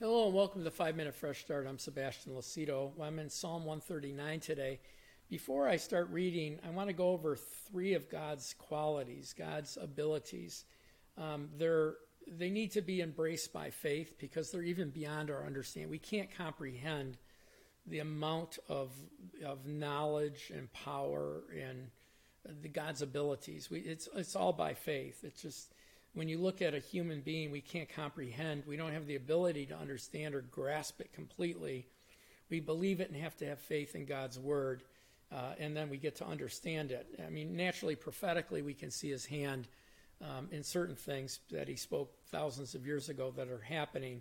Hello and welcome to the Five Minute Fresh Start. I'm Sebastian Lacido. I'm in Psalm 139 today. Before I start reading, I want to go over three of God's qualities, God's abilities. Um, they're, they need to be embraced by faith because they're even beyond our understanding. We can't comprehend the amount of, of knowledge and power and the God's abilities. We, it's, it's all by faith. It's just when you look at a human being, we can't comprehend. We don't have the ability to understand or grasp it completely. We believe it and have to have faith in God's word, uh, and then we get to understand it. I mean, naturally, prophetically, we can see His hand um, in certain things that He spoke thousands of years ago that are happening.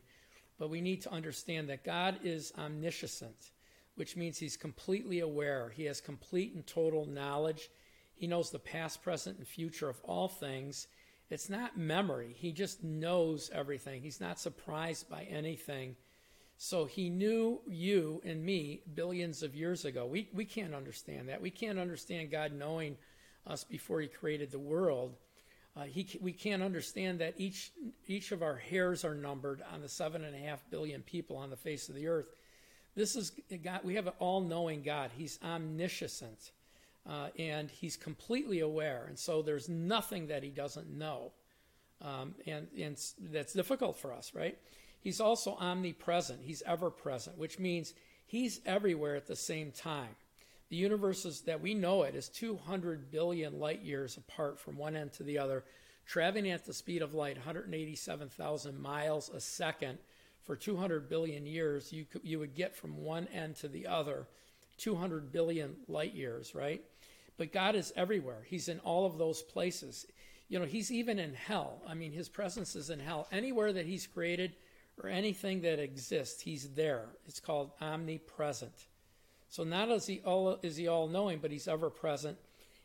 But we need to understand that God is omniscient, which means He's completely aware. He has complete and total knowledge. He knows the past, present, and future of all things it's not memory. He just knows everything. He's not surprised by anything. So he knew you and me billions of years ago. We, we can't understand that. We can't understand God knowing us before he created the world. Uh, he, we can't understand that each, each of our hairs are numbered on the seven and a half billion people on the face of the earth. This is God. We have an all knowing God. He's omniscient uh, and he's completely aware. And so there's nothing that he doesn't know. Um, and, and that's difficult for us, right? He's also omnipresent. He's ever present, which means he's everywhere at the same time. The universe is, that we know it is 200 billion light years apart from one end to the other, traveling at the speed of light, 187,000 miles a second. For 200 billion years, you, you would get from one end to the other 200 billion light years, right? But God is everywhere. He's in all of those places. You know, He's even in hell. I mean, His presence is in hell. Anywhere that He's created or anything that exists, He's there. It's called omnipresent. So not is He all is He all knowing, but He's ever present.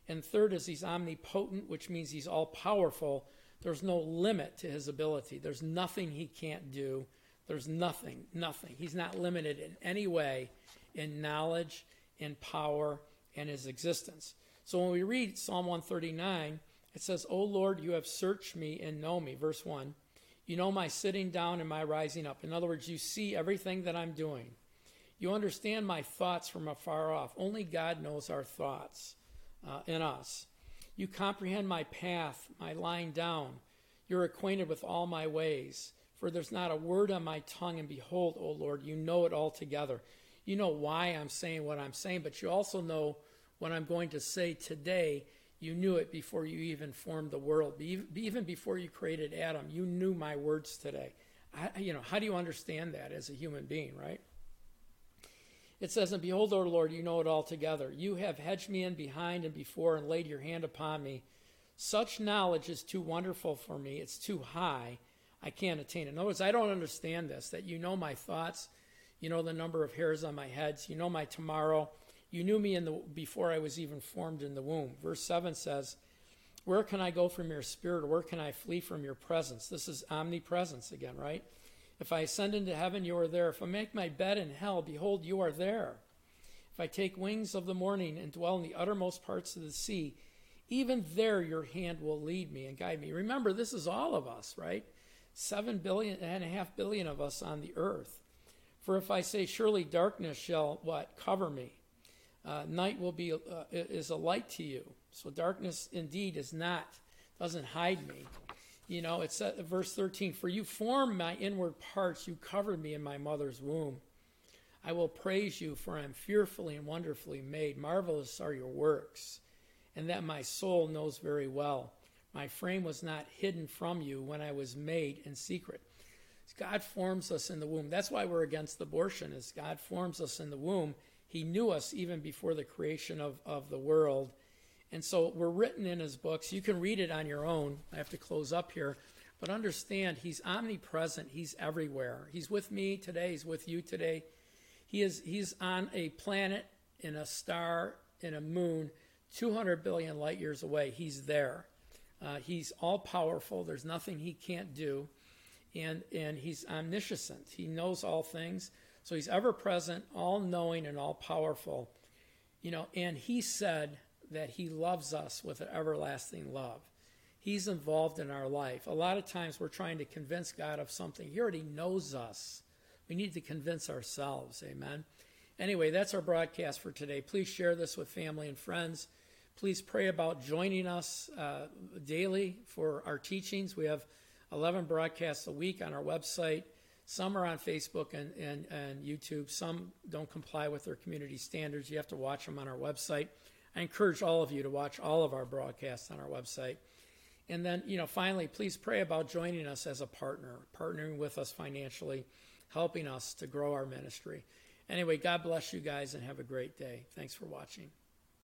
And third is He's omnipotent, which means He's all powerful. There's no limit to His ability. There's nothing He can't do. There's nothing, nothing. He's not limited in any way in knowledge, in power, and His existence. So when we read Psalm 139, it says, O Lord, you have searched me and know me. Verse 1. You know my sitting down and my rising up. In other words, you see everything that I'm doing. You understand my thoughts from afar off. Only God knows our thoughts uh, in us. You comprehend my path, my lying down. You're acquainted with all my ways. For there's not a word on my tongue, and behold, O Lord, you know it altogether. You know why I'm saying what I'm saying, but you also know what I'm going to say today, you knew it before you even formed the world. Even before you created Adam, you knew my words today. I, you know, how do you understand that as a human being, right? It says, And behold, O Lord, you know it all together. You have hedged me in behind and before and laid your hand upon me. Such knowledge is too wonderful for me. It's too high. I can't attain it. In other words, I don't understand this, that you know my thoughts, you know the number of hairs on my heads. you know my tomorrow, you knew me in the, before I was even formed in the womb. Verse 7 says, Where can I go from your spirit? Where can I flee from your presence? This is omnipresence again, right? If I ascend into heaven, you are there. If I make my bed in hell, behold, you are there. If I take wings of the morning and dwell in the uttermost parts of the sea, even there your hand will lead me and guide me. Remember, this is all of us, right? Seven billion and a half billion of us on the earth. For if I say, Surely darkness shall what? Cover me uh, night will be uh, is a light to you. So darkness indeed is not doesn't hide me. You know, it's uh, verse 13. For you formed my inward parts; you covered me in my mother's womb. I will praise you, for I am fearfully and wonderfully made. Marvelous are your works, and that my soul knows very well. My frame was not hidden from you when I was made in secret. God forms us in the womb. That's why we're against abortion. Is God forms us in the womb he knew us even before the creation of, of the world. And so we're written in his books. You can read it on your own. I have to close up here. But understand, he's omnipresent. He's everywhere. He's with me today. He's with you today. He is, he's on a planet, in a star, in a moon, 200 billion light years away. He's there. Uh, he's all powerful. There's nothing he can't do. And, and he's omniscient. He knows all things. So he's ever present, all knowing, and all powerful. You know, and he said that he loves us with an everlasting love. He's involved in our life. A lot of times we're trying to convince God of something. He already knows us. We need to convince ourselves. Amen. Anyway, that's our broadcast for today. Please share this with family and friends. Please pray about joining us uh, daily for our teachings. We have 11 broadcasts a week on our website. Some are on Facebook and, and, and YouTube. Some don't comply with their community standards. You have to watch them on our website. I encourage all of you to watch all of our broadcasts on our website. And then, you know, finally, please pray about joining us as a partner, partnering with us financially, helping us to grow our ministry. Anyway, God bless you guys and have a great day. Thanks for watching.